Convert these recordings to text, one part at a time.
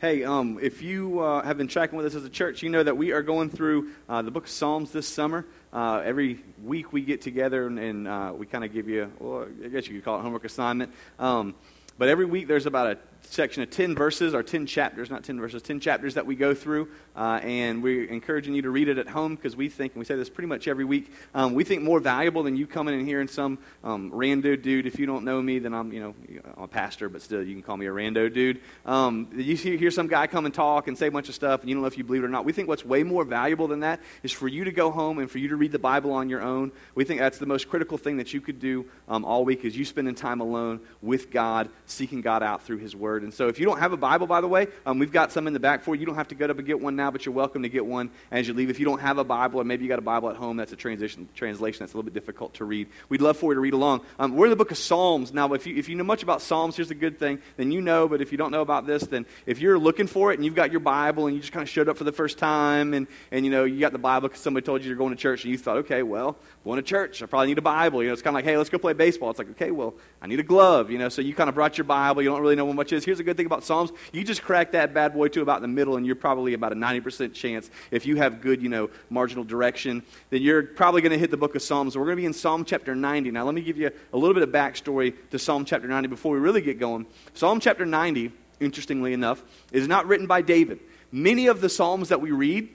Hey, um, if you uh, have been tracking with us as a church, you know that we are going through uh, the book of Psalms this summer. Uh, every week we get together and, and uh, we kind of give you, well, I guess you could call it homework assignment. Um, but every week there's about a section of 10 verses, or 10 chapters, not 10 verses, 10 chapters that we go through. Uh, and we're encouraging you to read it at home because we think, and we say this pretty much every week, um, we think more valuable than you coming in here and some um, rando dude. If you don't know me, then I'm, you know, I'm a pastor, but still, you can call me a rando dude. Um, you hear some guy come and talk and say a bunch of stuff, and you don't know if you believe it or not. We think what's way more valuable than that is for you to go home and for you to read the Bible on your own. We think that's the most critical thing that you could do um, all week is you spending time alone with God, seeking God out through His Word. And so if you don't have a Bible, by the way, um, we've got some in the back for you. You don't have to go up and get one now, but you're welcome to get one as you leave. If you don't have a Bible, or maybe you got a Bible at home, that's a transition, translation that's a little bit difficult to read. We'd love for you to read along. Um, we're in the book of Psalms. Now, if you, if you know much about Psalms, here's a good thing. Then you know, but if you don't know about this, then if you're looking for it and you've got your Bible and you just kind of showed up for the first time and, and you know, you got the Bible because somebody told you you're going to church and you thought, okay, well, going to church, I probably need a Bible. You know, it's kind of like, hey, let's go play baseball. It's like, okay, well, I need a glove. You know, so you kind of brought your Bible. You don't really know what much Here's a good thing about Psalms. You just crack that bad boy to about the middle, and you're probably about a 90% chance, if you have good, you know, marginal direction, then you're probably going to hit the book of Psalms. We're going to be in Psalm chapter 90. Now, let me give you a little bit of backstory to Psalm chapter 90 before we really get going. Psalm chapter 90, interestingly enough, is not written by David. Many of the Psalms that we read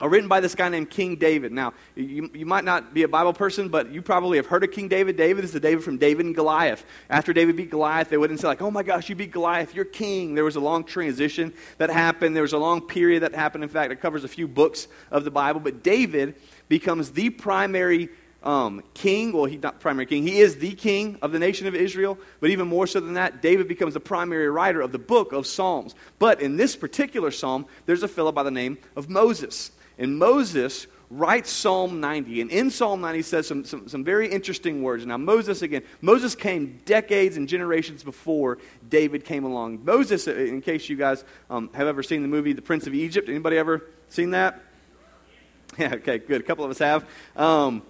are written by this guy named King David. Now, you, you might not be a Bible person, but you probably have heard of King David. David is the David from David and Goliath. After David beat Goliath, they wouldn't say, like, oh my gosh, you beat Goliath, you're king. There was a long transition that happened. There was a long period that happened. In fact, it covers a few books of the Bible. But David becomes the primary um, king. Well, he's not primary king. He is the king of the nation of Israel. But even more so than that, David becomes the primary writer of the book of Psalms. But in this particular psalm, there's a fellow by the name of Moses. And Moses writes Psalm 90. And in Psalm 90, he says some, some, some, very interesting words. Now, Moses, again, Moses came decades and generations before David came along. Moses, in case you guys um, have ever seen the movie The Prince of Egypt, anybody ever seen that? Yeah, okay, good. A couple of us have. Um,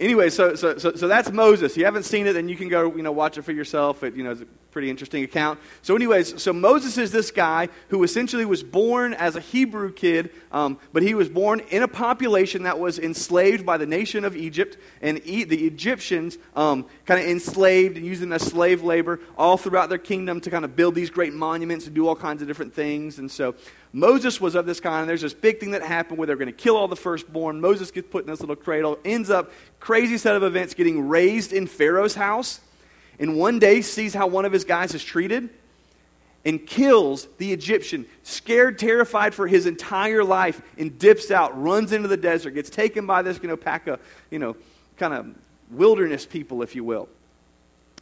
anyway, so, so, so, so, that's Moses. If you haven't seen it, then you can go, you know, watch it for yourself. It, you know, pretty interesting account. So, anyways, so Moses is this guy who essentially was born as a Hebrew kid, um, but he was born in a population that was enslaved by the nation of Egypt, and e- the Egyptians um, kind of enslaved and using as slave labor all throughout their kingdom to kind of build these great monuments and do all kinds of different things. And so, Moses was of this kind, and there's this big thing that happened where they're going to kill all the firstborn. Moses gets put in this little cradle, ends up, crazy set of events, getting raised in Pharaoh's house and one day sees how one of his guys is treated and kills the Egyptian, scared, terrified for his entire life, and dips out, runs into the desert, gets taken by this, you know, pack of, you know, kind of wilderness people, if you will.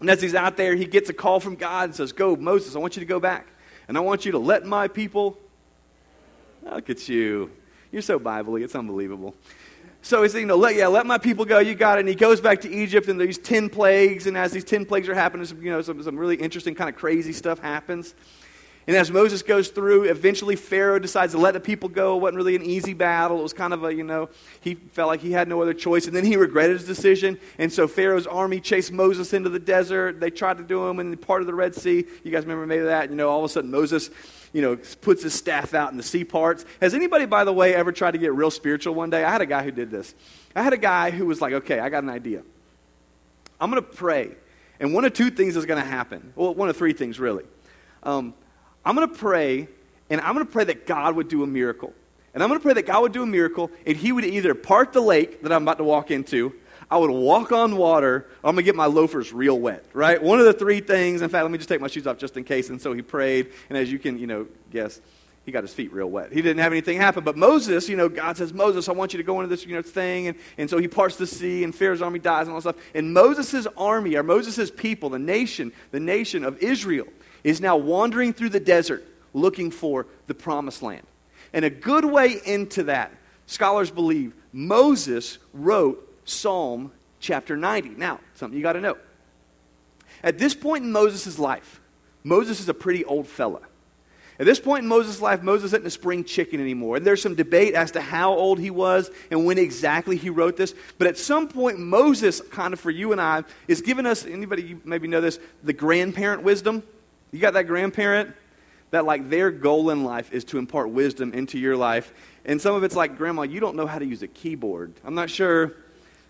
And as he's out there, he gets a call from God and says, Go, Moses, I want you to go back. And I want you to let my people. Look at you. You're so Bible It's unbelievable. So he's, you know, let, yeah, let my people go. You got it. And he goes back to Egypt, and these 10 plagues. And as these 10 plagues are happening, some, you know, some, some really interesting, kind of crazy stuff happens. And as Moses goes through, eventually Pharaoh decides to let the people go. It wasn't really an easy battle. It was kind of a, you know, he felt like he had no other choice. And then he regretted his decision. And so Pharaoh's army chased Moses into the desert. They tried to do him in part of the Red Sea. You guys remember maybe that? You know, all of a sudden Moses you know, puts his staff out in the sea parts. Has anybody, by the way, ever tried to get real spiritual one day? I had a guy who did this. I had a guy who was like, okay, I got an idea. I'm going to pray. And one of two things is going to happen. Well, one of three things, really. Um, I'm going to pray, and I'm going to pray that God would do a miracle. And I'm going to pray that God would do a miracle, and He would either part the lake that I'm about to walk into, I would walk on water. I'm going to get my loafers real wet, right? One of the three things. In fact, let me just take my shoes off just in case. And so he prayed. And as you can, you know, guess, he got his feet real wet. He didn't have anything happen. But Moses, you know, God says, Moses, I want you to go into this, you know, thing. And, and so he parts the sea, and Pharaoh's army dies and all that stuff. And Moses' army, or Moses' people, the nation, the nation of Israel, is now wandering through the desert looking for the promised land. And a good way into that, scholars believe, Moses wrote Psalm chapter 90. Now, something you got to know. At this point in Moses' life, Moses is a pretty old fella. At this point in Moses' life, Moses isn't a spring chicken anymore. And there's some debate as to how old he was and when exactly he wrote this. But at some point, Moses, kind of for you and I, is giving us, anybody maybe know this, the grandparent wisdom. You got that grandparent? that like their goal in life is to impart wisdom into your life. And some of it's like, Grandma, you don't know how to use a keyboard. I'm not sure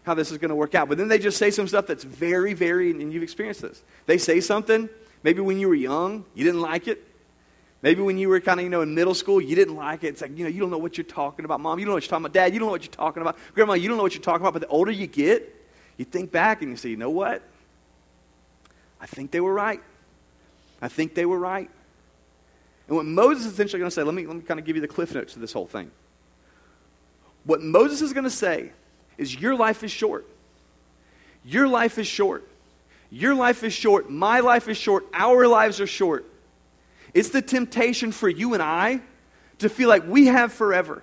how this is going to work out. But then they just say some stuff that's very, very, and you've experienced this. They say something, maybe when you were young, you didn't like it. Maybe when you were kind of, you know, in middle school, you didn't like it. It's like, you know, you don't know what you're talking about. Mom, you don't know what you're talking about. Dad, you don't know what you're talking about. Grandma, you don't know what you're talking about. But the older you get, you think back and you say, you know what? I think they were right. I think they were right. And what Moses is essentially going to say, let me, let me kind of give you the cliff notes to this whole thing. What Moses is going to say is, Your life is short. Your life is short. Your life is short. My life is short. Our lives are short. It's the temptation for you and I to feel like we have forever.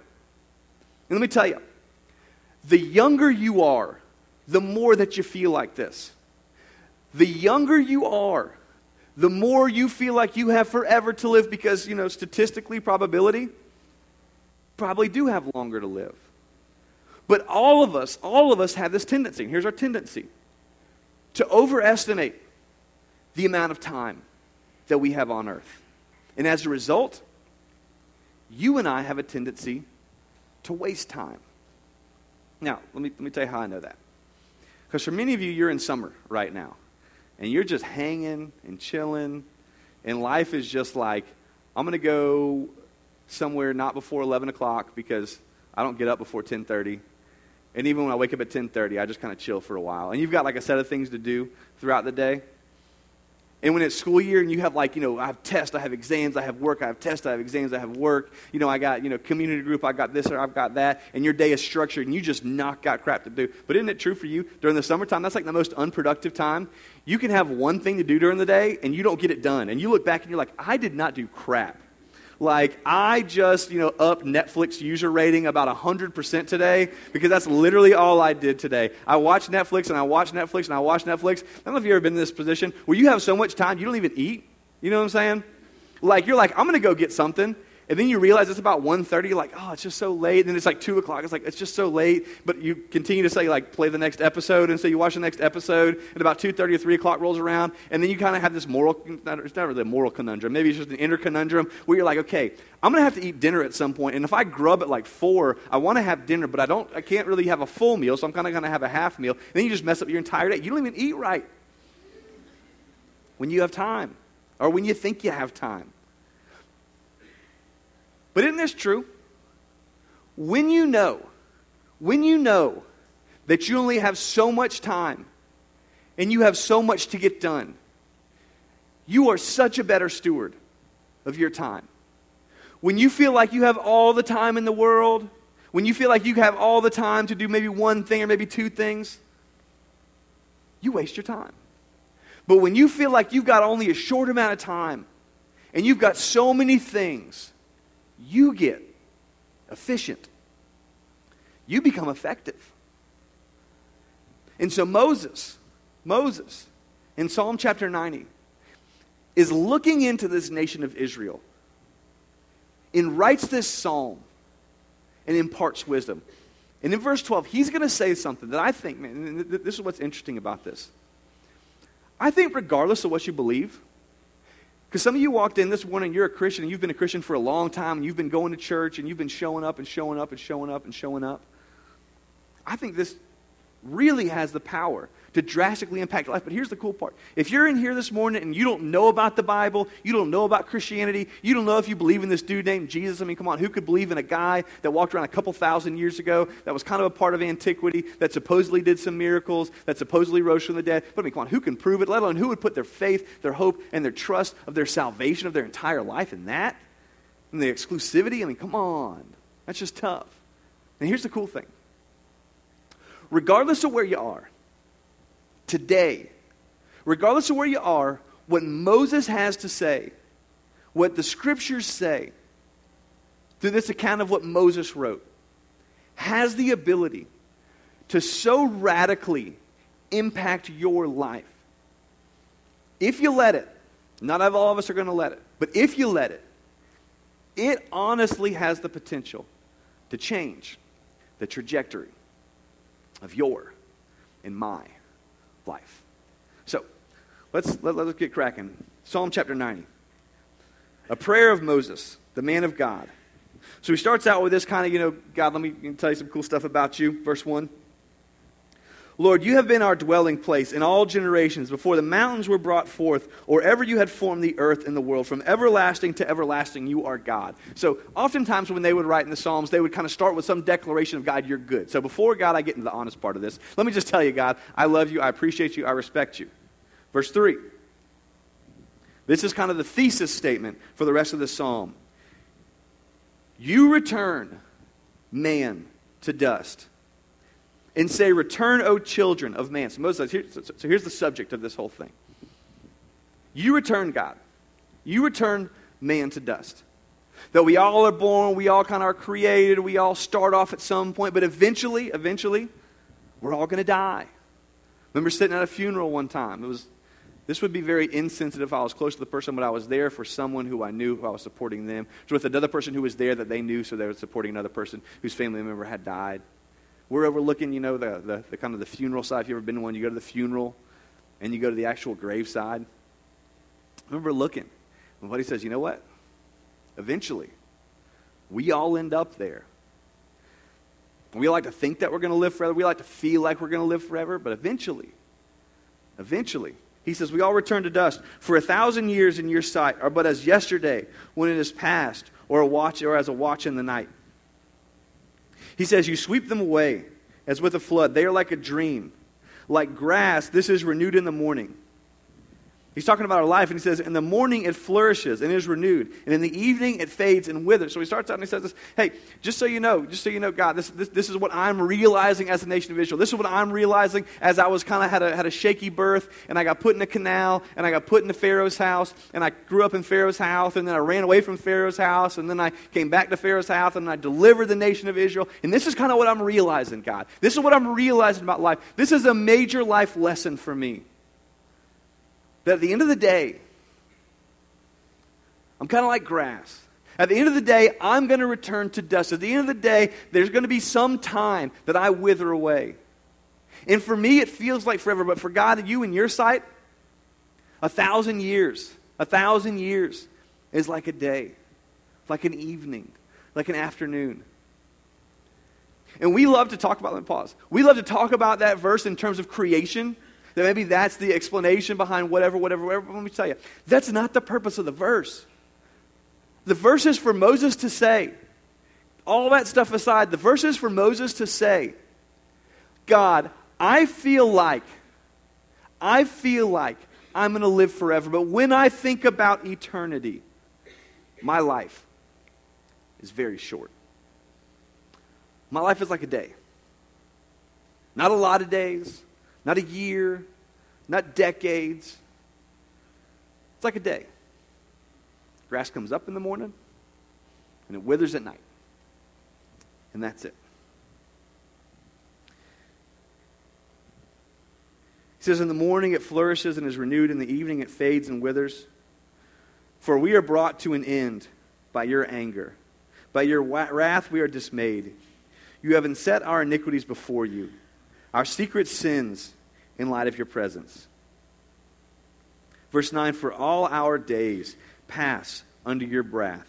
And let me tell you, the younger you are, the more that you feel like this. The younger you are, the more you feel like you have forever to live because, you know, statistically, probability, probably do have longer to live. But all of us, all of us have this tendency. And Here's our tendency to overestimate the amount of time that we have on earth. And as a result, you and I have a tendency to waste time. Now, let me, let me tell you how I know that. Because for many of you, you're in summer right now and you're just hanging and chilling, and life is just like, I'm going to go somewhere not before 11 o'clock because I don't get up before 10:30. And even when I wake up at 10:30, I just kind of chill for a while. And you've got like a set of things to do throughout the day. And when it's school year and you have like, you know, I have tests, I have exams, I have work, I have tests, I have exams, I have work. You know, I got, you know, community group, I got this or I've got that. And your day is structured and you just knock out crap to do. But isn't it true for you? During the summertime, that's like the most unproductive time. You can have one thing to do during the day and you don't get it done. And you look back and you're like, I did not do crap. Like, I just, you know, up Netflix user rating about 100% today because that's literally all I did today. I watched Netflix and I watched Netflix and I watched Netflix. I don't know if you've ever been in this position where you have so much time you don't even eat. You know what I'm saying? Like, you're like, I'm going to go get something. And then you realize it's about 1.30. You're like, oh, it's just so late. And then it's like 2 o'clock. It's like, it's just so late. But you continue to say, like, play the next episode. And so you watch the next episode. And about 2.30 or 3 o'clock rolls around. And then you kind of have this moral, it's not really a moral conundrum. Maybe it's just an inner conundrum where you're like, okay, I'm going to have to eat dinner at some point. And if I grub at like 4, I want to have dinner. But I, don't, I can't really have a full meal. So I'm kind of going to have a half meal. And then you just mess up your entire day. You don't even eat right when you have time or when you think you have time. But isn't this true? When you know, when you know that you only have so much time and you have so much to get done, you are such a better steward of your time. When you feel like you have all the time in the world, when you feel like you have all the time to do maybe one thing or maybe two things, you waste your time. But when you feel like you've got only a short amount of time and you've got so many things, you get efficient. You become effective. And so Moses, Moses, in Psalm chapter 90, is looking into this nation of Israel and writes this psalm and imparts wisdom. And in verse 12, he's going to say something that I think, man, this is what's interesting about this. I think, regardless of what you believe, because some of you walked in this morning, you're a Christian, and you've been a Christian for a long time, and you've been going to church, and you've been showing up and showing up and showing up and showing up. I think this really has the power to drastically impact life. But here's the cool part. If you're in here this morning and you don't know about the Bible, you don't know about Christianity, you don't know if you believe in this dude named Jesus, I mean, come on, who could believe in a guy that walked around a couple thousand years ago that was kind of a part of antiquity, that supposedly did some miracles, that supposedly rose from the dead? But I mean, come on, who can prove it? Let alone who would put their faith, their hope, and their trust of their salvation of their entire life in that? And the exclusivity? I mean, come on. That's just tough. And here's the cool thing regardless of where you are, today, regardless of where you are, what Moses has to say, what the scriptures say, through this account of what Moses wrote, has the ability to so radically impact your life. If you let it, not all of us are going to let it, but if you let it, it honestly has the potential to change the trajectory of your and my life. So let's, let, us let us get cracking. Psalm chapter 90. A prayer of Moses, the man of God. So he starts out with this kind of, you know, God, let me tell you some cool stuff about you. Verse 1. Lord, you have been our dwelling place in all generations before the mountains were brought forth, or ever you had formed the earth and the world. From everlasting to everlasting, you are God. So, oftentimes when they would write in the Psalms, they would kind of start with some declaration of God, you're good. So, before God, I get into the honest part of this, let me just tell you, God, I love you, I appreciate you, I respect you. Verse 3. This is kind of the thesis statement for the rest of the psalm. You return man to dust and say, Return, O children of man. So Moses here, so, so here's the subject of this whole thing. You return God. You return man to dust. That we all are born, we all kind of are created, we all start off at some point, but eventually, eventually, we're all going to die. remember sitting at a funeral one time. It was this would be very insensitive if I was close to the person, but I was there for someone who I knew, who I was supporting them. So with another person who was there that they knew, so they were supporting another person whose family member had died. We're overlooking, you know, the, the, the kind of the funeral side. If you've ever been to one, you go to the funeral and you go to the actual graveside. I remember looking. And what he says, you know what? Eventually, we all end up there. We like to think that we're going to live forever. We like to feel like we're going to live forever. But eventually, eventually, he says, We all return to dust. For a thousand years in your sight are but as yesterday when it is past, or a watch or as a watch in the night. He says, You sweep them away as with a flood. They are like a dream. Like grass, this is renewed in the morning. He's talking about our life, and he says, In the morning it flourishes and is renewed, and in the evening it fades and withers. So he starts out and he says this Hey, just so you know, just so you know, God, this, this, this is what I'm realizing as a nation of Israel. This is what I'm realizing as I was kind of had a, had a shaky birth, and I got put in a canal, and I got put into Pharaoh's house, and I grew up in Pharaoh's house, and then I ran away from Pharaoh's house, and then I came back to Pharaoh's house, and I delivered the nation of Israel. And this is kind of what I'm realizing, God. This is what I'm realizing about life. This is a major life lesson for me that at the end of the day, I'm kind of like grass. At the end of the day, I'm going to return to dust. At the end of the day, there's going to be some time that I wither away. And for me, it feels like forever, but for God, you in your sight, a thousand years, a thousand years is like a day, like an evening, like an afternoon. And we love to talk about, let pause. We love to talk about that verse in terms of creation that maybe that's the explanation behind whatever, whatever, whatever. Let me tell you, that's not the purpose of the verse. The verse is for Moses to say, all that stuff aside, the verse is for Moses to say, God, I feel like, I feel like I'm going to live forever. But when I think about eternity, my life is very short. My life is like a day. Not a lot of days, not a year, not decades. It's like a day. Grass comes up in the morning and it withers at night. And that's it. He says, In the morning it flourishes and is renewed, in the evening it fades and withers. For we are brought to an end by your anger. By your wrath we are dismayed. You have set our iniquities before you, our secret sins in light of your presence. Verse 9 For all our days pass under your breath,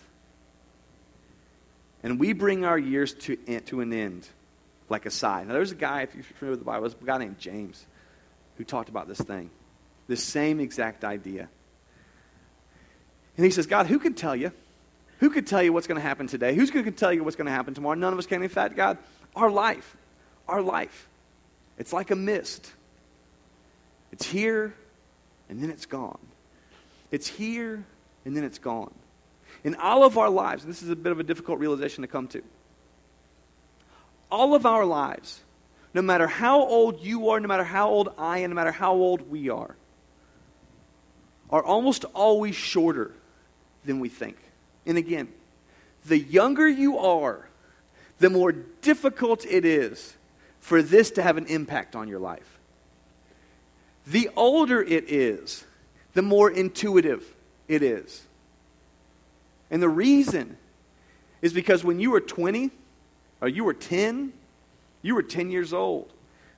and we bring our years to, to an end like a sigh. Now, there's a guy, if you're familiar with the Bible, there's a guy named James who talked about this thing, this same exact idea. And he says, God, who can tell you? Who could tell you what's going to happen today? Who's going to tell you what's going to happen tomorrow? None of us can. In fact, God, our life, our life, it's like a mist. It's here and then it's gone. It's here and then it's gone. In all of our lives, this is a bit of a difficult realization to come to. All of our lives, no matter how old you are, no matter how old I am, no matter how old we are, are almost always shorter than we think. And again, the younger you are, the more difficult it is for this to have an impact on your life. The older it is, the more intuitive it is. And the reason is because when you were 20 or you were 10, you were 10 years old.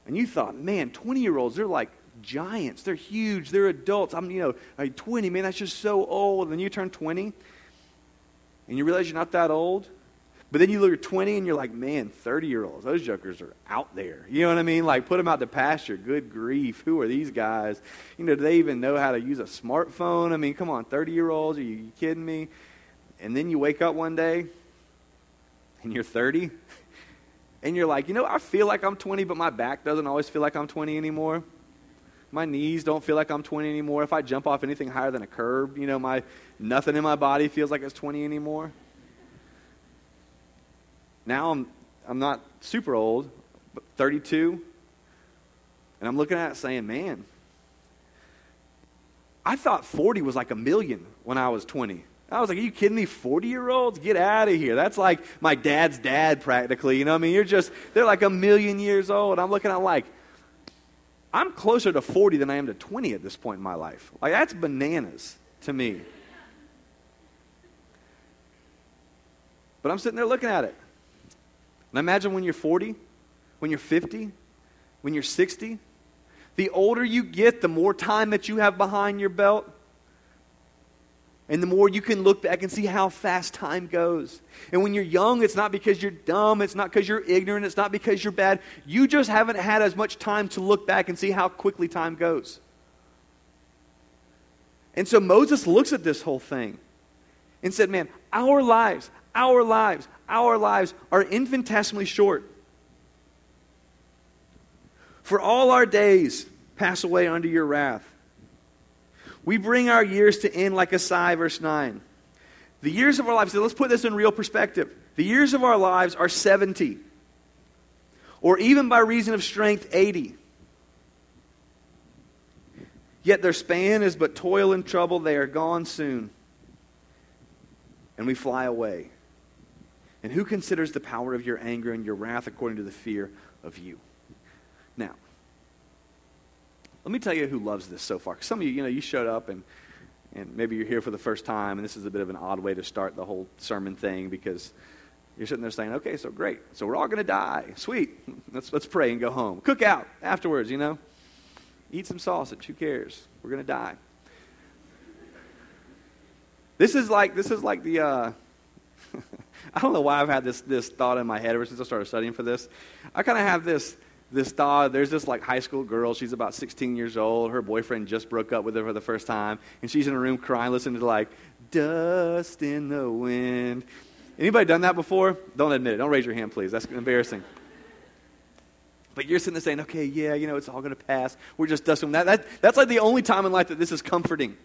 And you thought, man, 20 year olds, they're like giants. They're huge. They're adults. I'm, you know, like 20, man, that's just so old. And then you turn 20 and you realize you're not that old. But then you look at 20 and you're like, man, 30 year olds, those jokers are out there. You know what I mean? Like, put them out to pasture. Good grief. Who are these guys? You know, do they even know how to use a smartphone? I mean, come on, 30 year olds, are you kidding me? And then you wake up one day and you're 30 and you're like, you know, I feel like I'm 20, but my back doesn't always feel like I'm 20 anymore. My knees don't feel like I'm 20 anymore. If I jump off anything higher than a curb, you know, my nothing in my body feels like it's 20 anymore. Now I'm, I'm not super old, but 32. And I'm looking at it saying, man, I thought 40 was like a million when I was 20. I was like, are you kidding me? 40 year olds? Get out of here. That's like my dad's dad, practically. You know what I mean? You're just, they're like a million years old. I'm looking at like, I'm closer to 40 than I am to 20 at this point in my life. Like, that's bananas to me. But I'm sitting there looking at it. And imagine when you're 40, when you're 50, when you're 60. The older you get, the more time that you have behind your belt. And the more you can look back and see how fast time goes. And when you're young, it's not because you're dumb, it's not because you're ignorant, it's not because you're bad. You just haven't had as much time to look back and see how quickly time goes. And so Moses looks at this whole thing and said, Man, our lives, our lives, our lives are infinitesimally short. For all our days pass away under your wrath. We bring our years to end like a sigh, verse 9. The years of our lives, let's put this in real perspective. The years of our lives are 70, or even by reason of strength, 80. Yet their span is but toil and trouble. They are gone soon, and we fly away. And who considers the power of your anger and your wrath according to the fear of you? Now, let me tell you who loves this so far. Some of you, you know, you showed up and, and maybe you're here for the first time, and this is a bit of an odd way to start the whole sermon thing because you're sitting there saying, okay, so great. So we're all going to die. Sweet. Let's, let's pray and go home. Cook out afterwards, you know. Eat some sausage. Who cares? We're going to die. This is like, this is like the, uh, I don't know why I've had this, this thought in my head ever since I started studying for this. I kind of have this, this thought. There's this like high school girl. She's about 16 years old. Her boyfriend just broke up with her for the first time, and she's in a room crying, listening to like dust in the wind. Anybody done that before? Don't admit it. Don't raise your hand, please. That's embarrassing. But you're sitting there saying, okay, yeah, you know, it's all going to pass. We're just dusting. That, that, that's like the only time in life that this is comforting.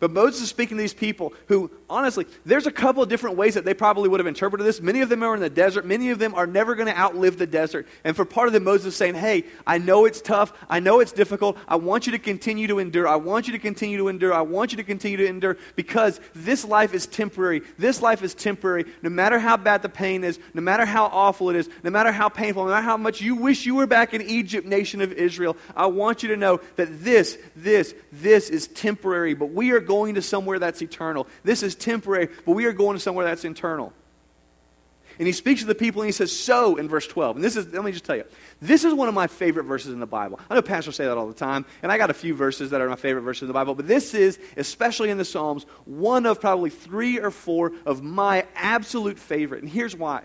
But Moses is speaking to these people who, honestly, there's a couple of different ways that they probably would have interpreted this. Many of them are in the desert. Many of them are never going to outlive the desert. And for part of them, Moses is saying, Hey, I know it's tough. I know it's difficult. I want you to continue to endure. I want you to continue to endure. I want you to continue to endure because this life is temporary. This life is temporary. No matter how bad the pain is, no matter how awful it is, no matter how painful, no matter how much you wish you were back in Egypt, nation of Israel, I want you to know that this, this, this is temporary. But we are going to somewhere that's eternal. This is temporary, but we are going to somewhere that's eternal. And he speaks to the people and he says, So in verse 12. And this is, let me just tell you, this is one of my favorite verses in the Bible. I know pastors say that all the time, and I got a few verses that are my favorite verses in the Bible, but this is, especially in the Psalms, one of probably three or four of my absolute favorite. And here's why.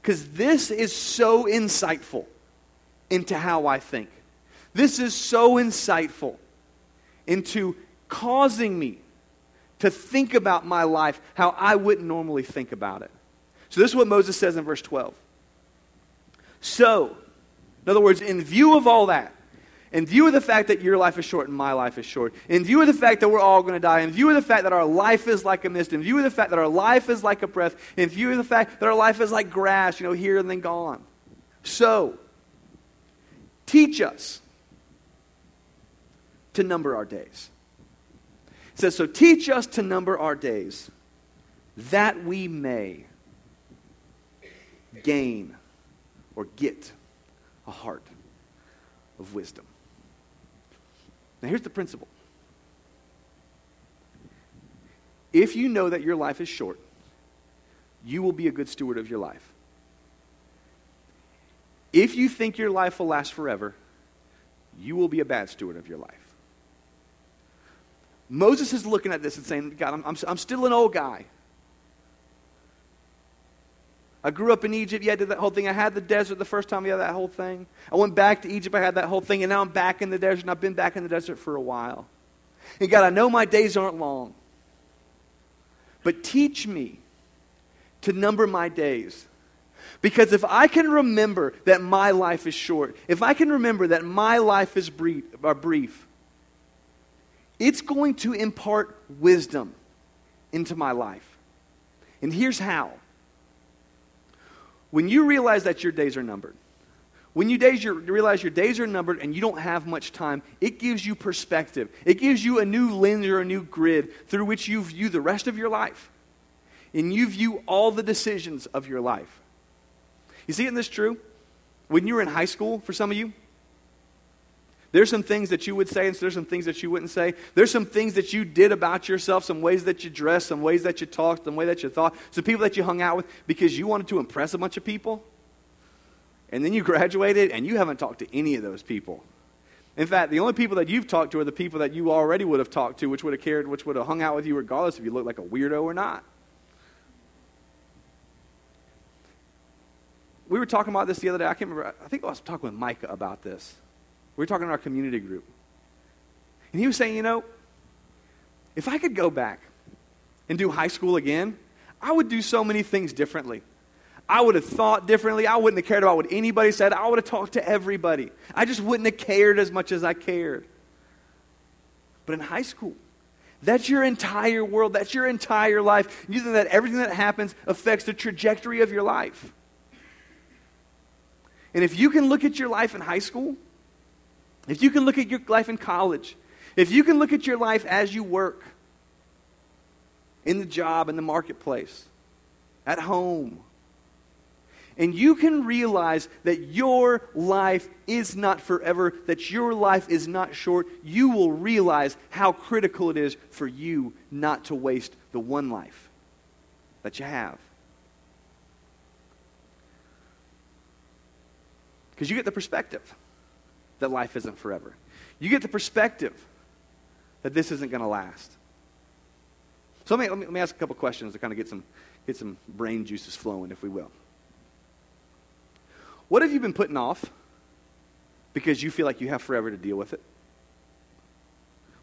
Because this is so insightful into how I think. This is so insightful into causing me to think about my life how I wouldn't normally think about it. So, this is what Moses says in verse 12. So, in other words, in view of all that, in view of the fact that your life is short and my life is short, in view of the fact that we're all going to die, in view of the fact that our life is like a mist, in view of the fact that our life is like a breath, in view of the fact that our life is like grass, you know, here and then gone. So, teach us to number our days it says, So teach us to number our days, that we may gain or get a heart of wisdom. Now, here's the principle. If you know that your life is short, you will be a good steward of your life. If you think your life will last forever, you will be a bad steward of your life. Moses is looking at this and saying, God, I'm, I'm, I'm still an old guy. I grew up in Egypt. Yeah, I did that whole thing. I had the desert the first time. Yeah, that whole thing. I went back to Egypt. I had that whole thing. And now I'm back in the desert. And I've been back in the desert for a while. And God, I know my days aren't long. But teach me to number my days. Because if I can remember that my life is short, if I can remember that my life is brief, uh, brief it's going to impart wisdom into my life. And here's how. When you realize that your days are numbered, when you days realize your days are numbered and you don't have much time, it gives you perspective. It gives you a new lens or a new grid through which you view the rest of your life. And you view all the decisions of your life. You see, isn't this true? When you were in high school, for some of you, there's some things that you would say, and there's some things that you wouldn't say. There's some things that you did about yourself, some ways that you dressed, some ways that you talked, some way that you thought, some people that you hung out with because you wanted to impress a bunch of people. And then you graduated, and you haven't talked to any of those people. In fact, the only people that you've talked to are the people that you already would have talked to, which would have cared, which would have hung out with you regardless if you looked like a weirdo or not. We were talking about this the other day. I can't remember. I think I was talking with Micah about this. We were talking in our community group. And he was saying, you know, if I could go back and do high school again, I would do so many things differently. I would have thought differently. I wouldn't have cared about what anybody said. I would have talked to everybody. I just wouldn't have cared as much as I cared. But in high school, that's your entire world. That's your entire life. You think that everything that happens affects the trajectory of your life. And if you can look at your life in high school, if you can look at your life in college, if you can look at your life as you work, in the job, in the marketplace, at home, and you can realize that your life is not forever, that your life is not short, you will realize how critical it is for you not to waste the one life that you have. Because you get the perspective that life isn't forever. You get the perspective that this isn't going to last. So let me, let me, let me ask a couple questions to kind of get some, get some brain juices flowing, if we will. What have you been putting off because you feel like you have forever to deal with it?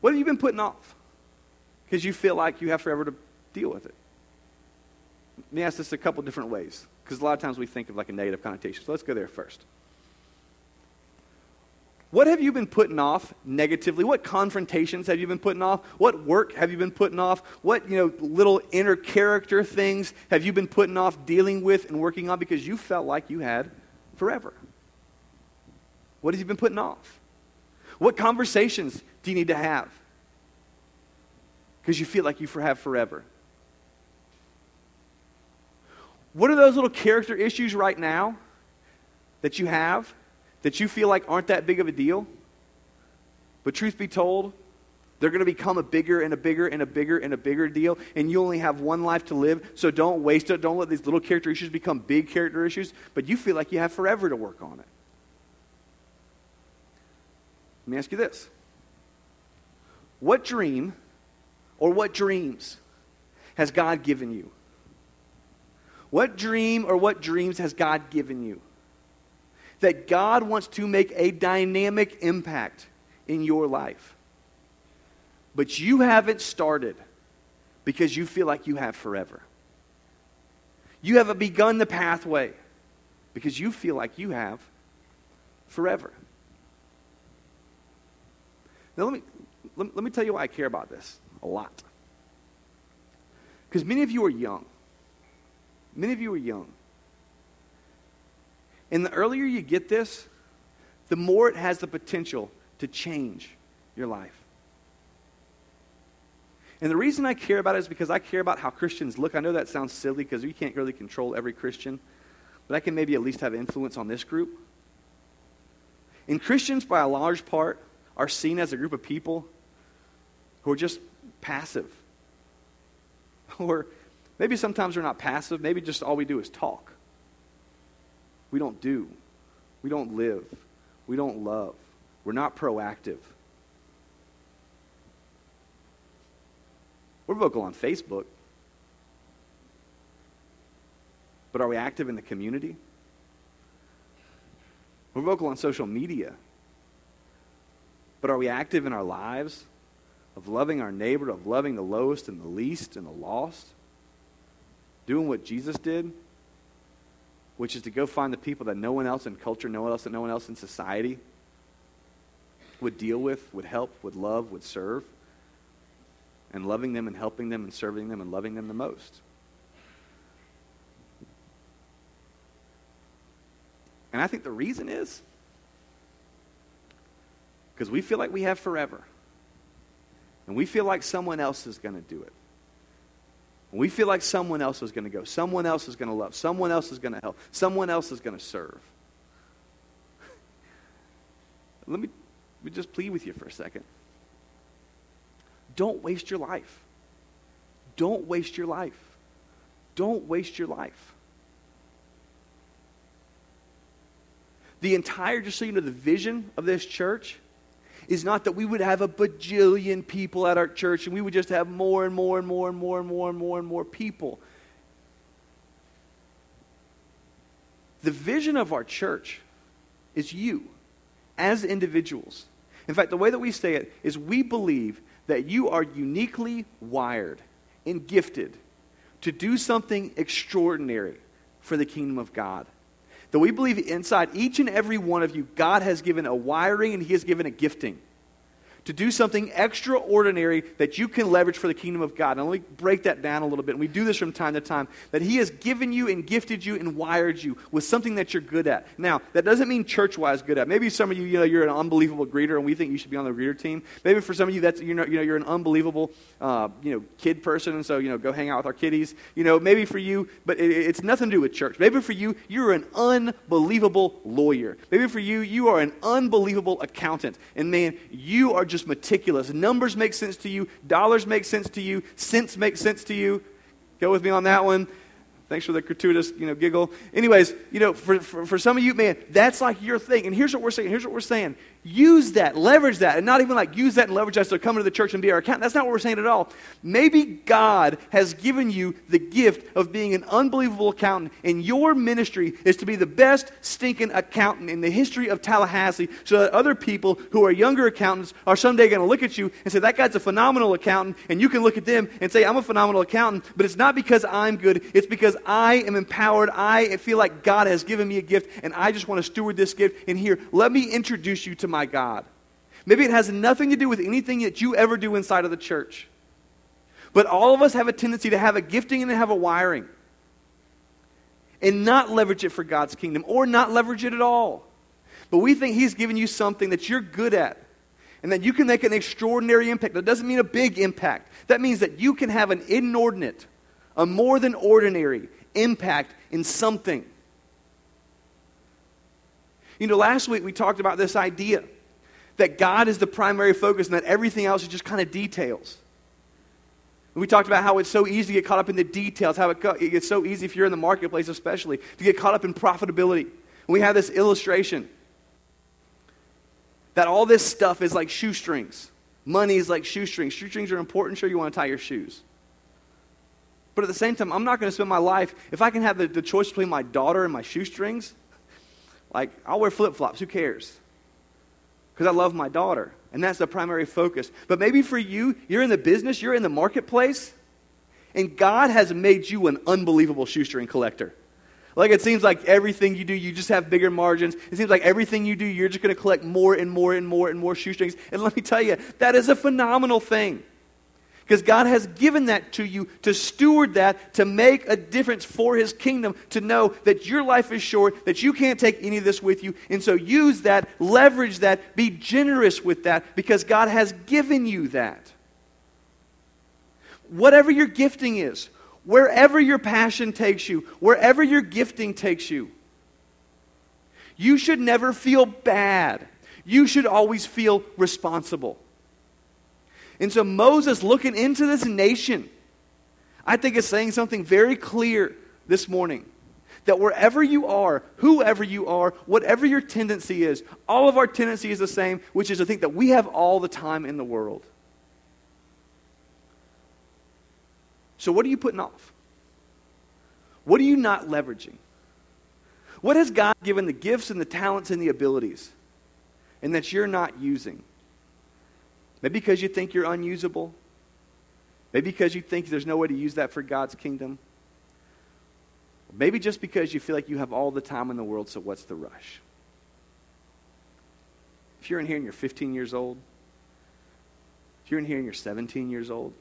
What have you been putting off because you feel like you have forever to deal with it? Let me ask this a couple different ways because a lot of times we think of like a negative connotation. So let's go there first. What have you been putting off negatively? What confrontations have you been putting off? What work have you been putting off? What, you know, little inner character things have you been putting off dealing with and working on because you felt like you had forever? What have you been putting off? What conversations do you need to have? Because you feel like you have forever. What are those little character issues right now that you have that you feel like aren't that big of a deal. But truth be told, they're going to become a bigger and a bigger and a bigger and a bigger deal, and you only have one life to live, so don't waste it. Don't let these little character issues become big character issues, but you feel like you have forever to work on it. Let me ask you this What dream or what dreams has God given you? What dream or what dreams has God given you? That God wants to make a dynamic impact in your life. But you haven't started because you feel like you have forever. You haven't begun the pathway because you feel like you have forever. Now, let me, let, let me tell you why I care about this a lot. Because many of you are young. Many of you are young. And the earlier you get this, the more it has the potential to change your life. And the reason I care about it is because I care about how Christians look. I know that sounds silly because we can't really control every Christian, but I can maybe at least have influence on this group. And Christians, by a large part, are seen as a group of people who are just passive. Or maybe sometimes we're not passive, maybe just all we do is talk. We don't do. We don't live. We don't love. We're not proactive. We're vocal on Facebook. But are we active in the community? We're vocal on social media. But are we active in our lives of loving our neighbor, of loving the lowest and the least and the lost? Doing what Jesus did, which is to go find the people that no one else in culture, no one else, no one else in society would deal with, would help, would love, would serve, and loving them and helping them and serving them and loving them the most. And I think the reason is because we feel like we have forever. And we feel like someone else is going to do it. And we feel like someone else is going to go. Someone else is going to love. Someone else is going to help. Someone else is going to serve. Let me, let me just plead with you for a second. Don't waste your life. Don't waste your life. Don't waste your life. The entire, just so you know, the vision of this church is not that we would have a bajillion people at our church and we would just have more and more and more and more and more and more and more people. The vision of our church is you as individuals. In fact, the way that we say it is we believe that you are uniquely wired and gifted to do something extraordinary for the kingdom of God that we believe inside each and every one of you, God has given a wiring and He has given a gifting to do something extraordinary that you can leverage for the kingdom of God. And let me break that down a little bit. And we do this from time to time. That He has given you and gifted you and wired you with something that you're good at. Now, that doesn't mean church wise good at. Maybe some of you, you know, you're an unbelievable greeter and we think you should be on the greeter team. Maybe for some of you, that's, you know, you know you're an unbelievable, uh, you know, kid person. And so, you know, go hang out with our kiddies. You know, maybe for you, but it, it's nothing to do with church. Maybe for you, you're an unbelievable lawyer. Maybe for you, you are an unbelievable accountant. And man, you are just meticulous. Numbers make sense to you, dollars make sense to you, cents make sense to you. Go with me on that one. Thanks for the gratuitous, you know, giggle. Anyways, you know, for, for, for some of you, man, that's like your thing. And here's what we're saying. Here's what we're saying. Use that, leverage that, and not even like use that and leverage that so come to the church and be our accountant. That's not what we're saying at all. Maybe God has given you the gift of being an unbelievable accountant, and your ministry is to be the best stinking accountant in the history of Tallahassee so that other people who are younger accountants are someday going to look at you and say, That guy's a phenomenal accountant, and you can look at them and say, I'm a phenomenal accountant, but it's not because I'm good, it's because I am empowered. I feel like God has given me a gift, and I just want to steward this gift. And here, let me introduce you to my God. Maybe it has nothing to do with anything that you ever do inside of the church. But all of us have a tendency to have a gifting and to have a wiring and not leverage it for God's kingdom or not leverage it at all. But we think He's given you something that you're good at and that you can make an extraordinary impact. That doesn't mean a big impact, that means that you can have an inordinate, a more than ordinary impact in something. You know, last week we talked about this idea that God is the primary focus and that everything else is just kind of details. We talked about how it's so easy to get caught up in the details, how it, gets so easy if you're in the marketplace, especially, to get caught up in profitability. We have this illustration that all this stuff is like shoestrings. Money is like shoestrings. Shoestrings are important. Sure, you want to tie your shoes. But at the same time, I'm not going to spend my life, if I can have the, the choice between my daughter and my shoestrings, like, I'll wear flip flops. Who cares? Because I love my daughter. And that's the primary focus. But maybe for you, you're in the business, you're in the marketplace, and God has made you an unbelievable shoestring collector. Like it seems like everything you do, you just have bigger margins. It seems like everything you do, you're just going to collect more and more and more and more shoestrings. And let me tell you, that is a phenomenal thing. Because God has given that to you to steward that, to make a difference for His kingdom, to know that your life is short, that you can't take any of this with you. And so use that, leverage that, be generous with that, because God has given you that. Whatever your gifting is, wherever your passion takes you, wherever your gifting takes you, you should never feel bad. You should always feel responsible. And so Moses, looking into this nation, I think is saying something very clear this morning. That wherever you are, whoever you are, whatever your tendency is, all of our tendency is the same, which is to think that we have all the time in the world. So, what are you putting off? What are you not leveraging? What has God given the gifts and the talents and the abilities and that you're not using? Maybe because you think you're unusable. Maybe because you think there's no way to use that for God's kingdom. Maybe just because you feel like you have all the time in the world, so what's the rush? If you're in here and you're 15 years old, if you're in here and you're 17 years old,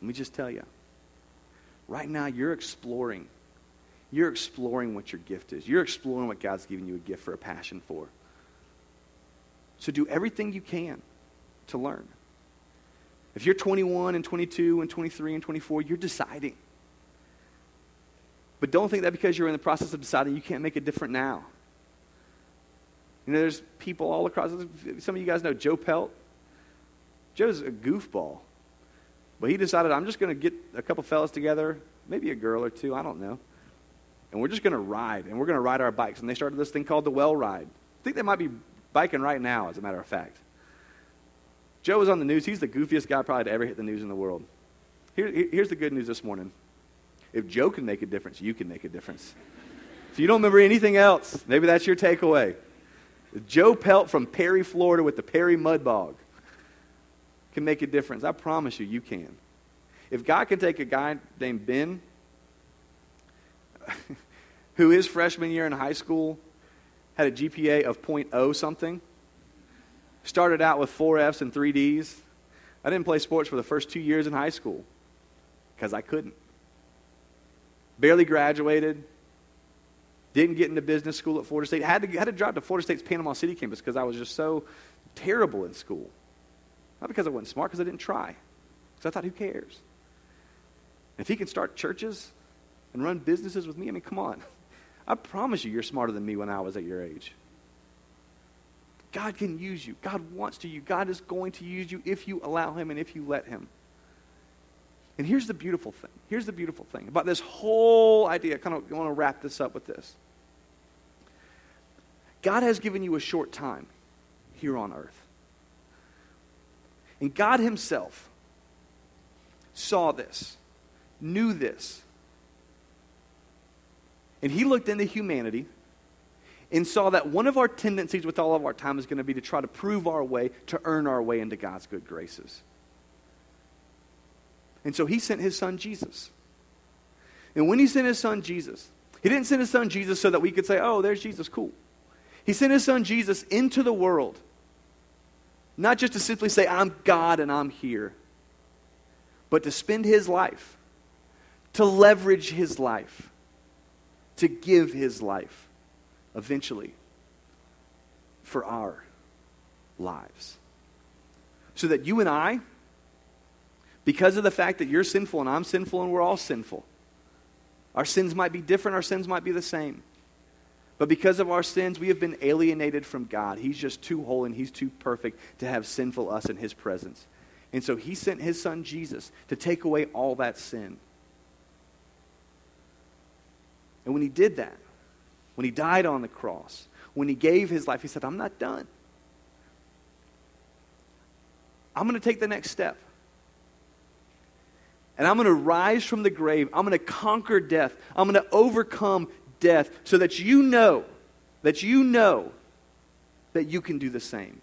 let me just tell you right now you're exploring. You're exploring what your gift is. You're exploring what God's given you a gift for, a passion for. So do everything you can to learn. If you're 21 and 22 and 23 and 24, you're deciding. But don't think that because you're in the process of deciding you can't make it different now. You know, there's people all across. Some of you guys know Joe Pelt. Joe's a goofball. But he decided, I'm just going to get a couple fellas together, maybe a girl or two, I don't know. And we're just going to ride, and we're going to ride our bikes. And they started this thing called the Well Ride. I think they might be biking right now, as a matter of fact. Joe was on the news. He's the goofiest guy probably to ever hit the news in the world. Here, here's the good news this morning. If Joe can make a difference, you can make a difference. If you don't remember anything else, maybe that's your takeaway. Joe Pelt from Perry, Florida with the Perry Mud Bog can make a difference. I promise you, you can. If God can take a guy named Ben, who his freshman year in high school had a GPA of 0.0 something, started out with four F's and three D's. I didn't play sports for the first two years in high school because I couldn't. Barely graduated. Didn't get into business school at Florida State. Had to, had to drive to Florida State's Panama City campus because I was just so terrible in school. Not because I wasn't smart, because I didn't try. Because I thought, who cares? If he can start churches and run businesses with me, I mean, come on. I promise you, you're smarter than me when I was at your age. God can use you. God wants to you. God is going to use you if you allow Him and if you let Him. And here's the beautiful thing. Here's the beautiful thing about this whole idea. I kind of want to wrap this up with this. God has given you a short time here on earth. And God Himself saw this, knew this. And He looked into humanity and saw that one of our tendencies with all of our time is going to be to try to prove our way, to earn our way into God's good graces. And so He sent His Son Jesus. And when He sent His Son Jesus, He didn't send His Son Jesus so that we could say, oh, there's Jesus, cool. He sent His Son Jesus into the world not just to simply say, I'm God and I'm here, but to spend his life, to leverage his life, to give his life eventually for our lives. So that you and I, because of the fact that you're sinful and I'm sinful and we're all sinful, our sins might be different, our sins might be the same. But because of our sins, we have been alienated from God. He's just too holy and He's too perfect to have sinful us in His presence. And so He sent His Son Jesus to take away all that sin. And when He did that, when He died on the cross, when He gave His life, He said, I'm not done. I'm going to take the next step. And I'm going to rise from the grave. I'm going to conquer death. I'm going to overcome death so that you know, that you know that you can do the same.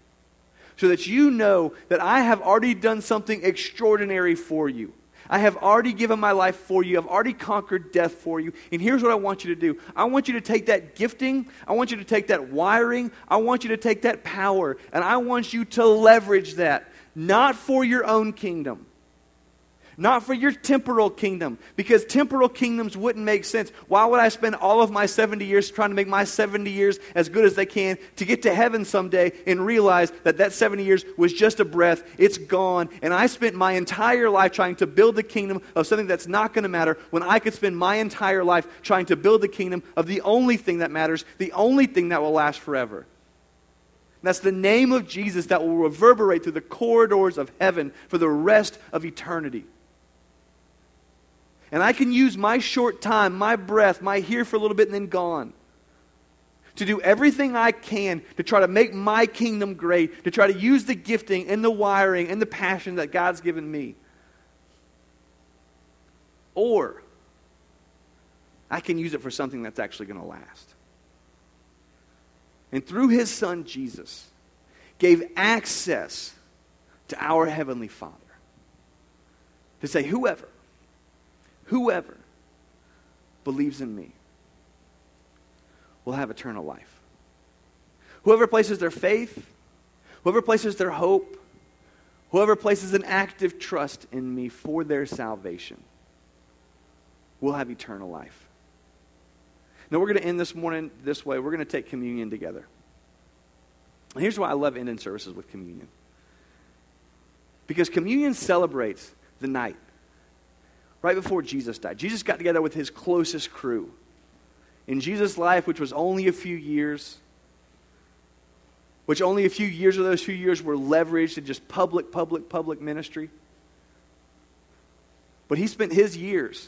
So that you know that I have already done something extraordinary for you. I have already given my life for you. I've already conquered death for you. And here's what I want you to do. I want you to take that gifting, I want you to take that wiring, I want you to take that power, and I want you to leverage that, not for your own kingdom, not for your temporal kingdom, because temporal kingdoms wouldn't make sense. Why would I spend all of my 70 years trying to make my 70 years as good as they can to get to heaven someday and realize that that 70 years was just a breath? It's gone. And I spent my entire life trying to build the kingdom of something that's not going to matter when I could spend my entire life trying to build the kingdom of the only thing that matters, the only thing that will last forever. That's the name of Jesus that will reverberate through the corridors of heaven for the rest of eternity. And I can use my short time, my breath, my here for a little bit and then gone to do everything I can to try to make my kingdom great, to try to use the gifting and the wiring and the passion that God's given me. Or I can use it for something that's actually going to last. And through his son Jesus, gave access to our Heavenly Father to say, whoever, whoever believes in me will have eternal life. Whoever places their faith, whoever places their hope, whoever places an active trust in me for their salvation will have eternal life. Now, we're going to end this morning this way. We're going to take communion together. And here's why I love ending services with communion. Because communion celebrates the night right before Jesus died. Jesus got together with his closest crew. In Jesus' life, which was only a few years, which only a few years of those few years were leveraged to just public, public, public ministry. But he spent his years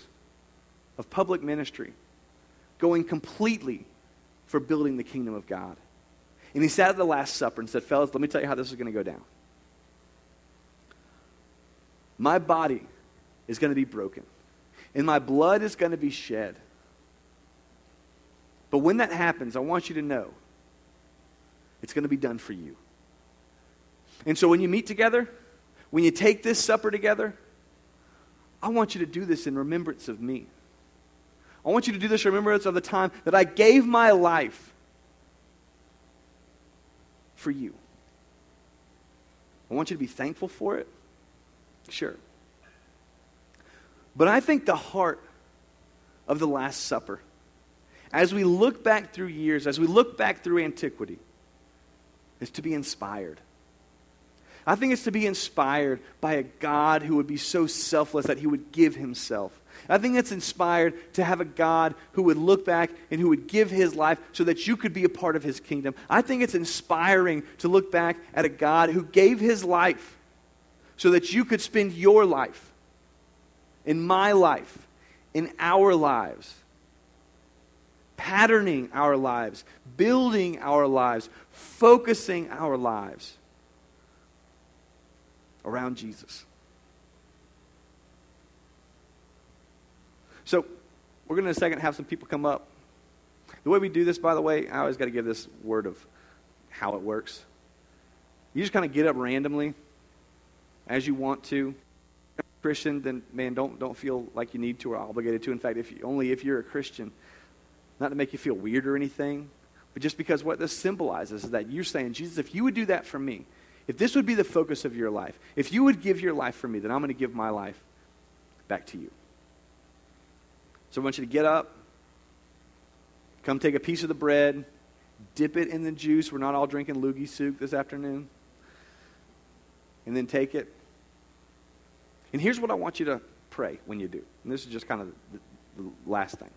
of public ministry going completely for building the kingdom of God. And he sat at the Last Supper and said, Fellas, let me tell you how this is going to go down. My body is going to be broken, and my blood is going to be shed. But when that happens, I want you to know it's going to be done for you. And so when you meet together, when you take this supper together, I want you to do this in remembrance of me. I want you to do this in remembrance of the time that I gave my life for you. I want you to be thankful for it. Sure. But I think the heart of the Last Supper, as we look back through years, as we look back through antiquity, is to be inspired. I think it's to be inspired by a God who would be so selfless that he would give himself. I think it's inspired to have a God who would look back and who would give his life so that you could be a part of his kingdom. I think it's inspiring to look back at a God who gave his life so that you could spend your life, in my life, in our lives, patterning our lives, building our lives, focusing our lives around Jesus. So, we're going to in a second have some people come up. The way we do this, by the way, I always got to give this word of how it works. You just kind of get up randomly as you want to. Christian, then man, don't don't feel like you need to or obligated to. In fact, if you, only if you're a Christian, not to make you feel weird or anything, but just because what this symbolizes is that you're saying, Jesus, if you would do that for me, if this would be the focus of your life, if you would give your life for me, then I'm going to give my life back to you. So I want you to get up, come take a piece of the bread, dip it in the juice. We're not all drinking loogie soup this afternoon. And then take it. And here's what I want you to pray when you do. And this is just kind of the, the last thing.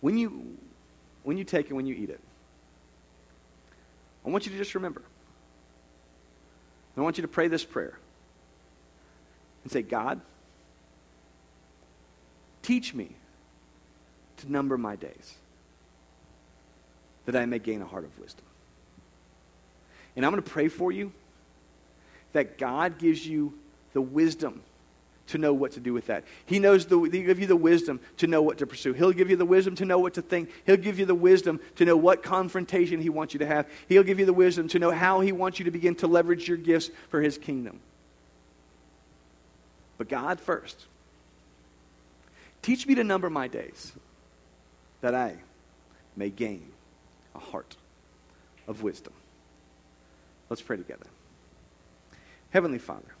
When you, when you take it, when you eat it, I want you to just remember. I want you to pray this prayer and say, God, teach me to number my days, that I may gain a heart of wisdom. And I'm going to pray for you that God gives you the wisdom to know what to do with that. He knows the, he'll give you the wisdom to know what to pursue. He'll give you the wisdom to know what to think. He'll give you the wisdom to know what confrontation he wants you to have. He'll give you the wisdom to know how he wants you to begin to leverage your gifts for his kingdom. But God first. Teach me to number my days that I may gain a heart of wisdom. Let's pray together. Heavenly Father,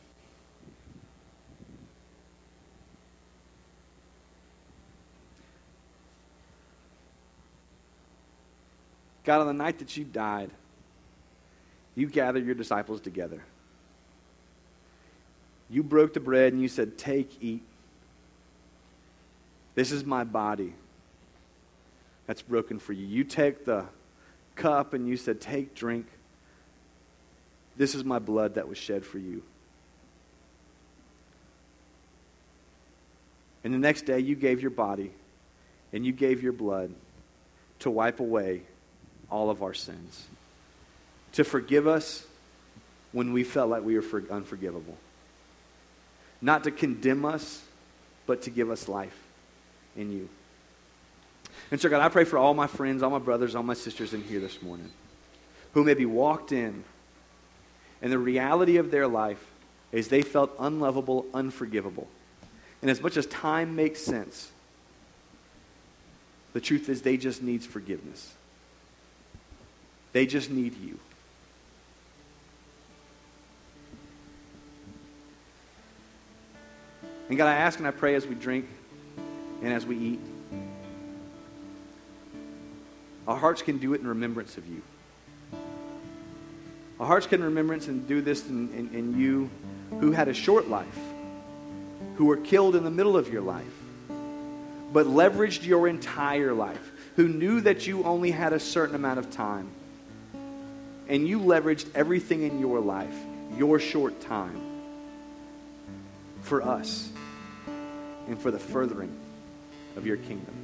God, on the night that you died, you gathered your disciples together. You broke the bread and you said, Take, eat. This is my body that's broken for you. You take the cup and you said, Take, drink. This is my blood that was shed for you. And the next day, you gave your body and you gave your blood to wipe away all of our sins, to forgive us when we felt like we were unforgivable, not to condemn us, but to give us life in you. And so, God, I pray for all my friends, all my brothers, all my sisters in here this morning who maybe walked in and the reality of their life is they felt unlovable, unforgivable. And as much as time makes sense, the truth is they just needs forgiveness. They just need you. And God, I ask and I pray as we drink and as we eat, our hearts can do it in remembrance of you. Our hearts can remembrance and do this in, in, in you who had a short life, who were killed in the middle of your life, but leveraged your entire life, who knew that you only had a certain amount of time. And you leveraged everything in your life, your short time, for us and for the furthering of your kingdom.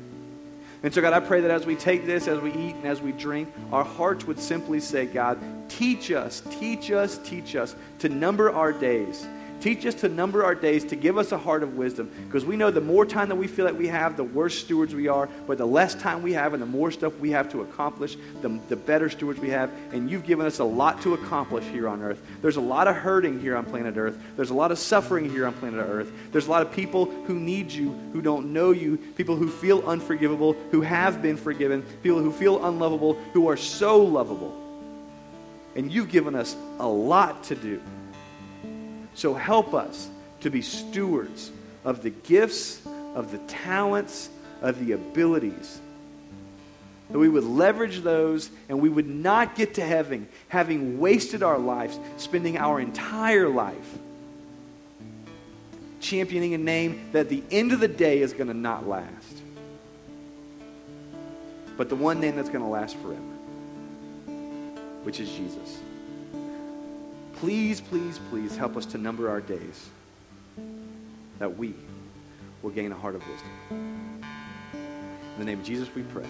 And so, God, I pray that as we take this, as we eat, and as we drink, our hearts would simply say, God, teach us, teach us, teach us to number our days Teach us to number our days, to give us a heart of wisdom. Because we know the more time that we feel like we have, the worse stewards we are. But the less time we have and the more stuff we have to accomplish, the, the better stewards we have. And you've given us a lot to accomplish here on earth. There's a lot of hurting here on planet earth. There's a lot of suffering here on planet earth. There's a lot of people who need you, who don't know you, people who feel unforgivable, who have been forgiven, people who feel unlovable, who are so lovable. And you've given us a lot to do. So help us to be stewards of the gifts, of the talents, of the abilities. That we would leverage those and we would not get to heaven having wasted our lives, spending our entire life championing a name that at the end of the day is going to not last. But the one name that's going to last forever, which is Jesus. Please, please, please help us to number our days that we will gain a heart of wisdom. In the name of Jesus, we pray.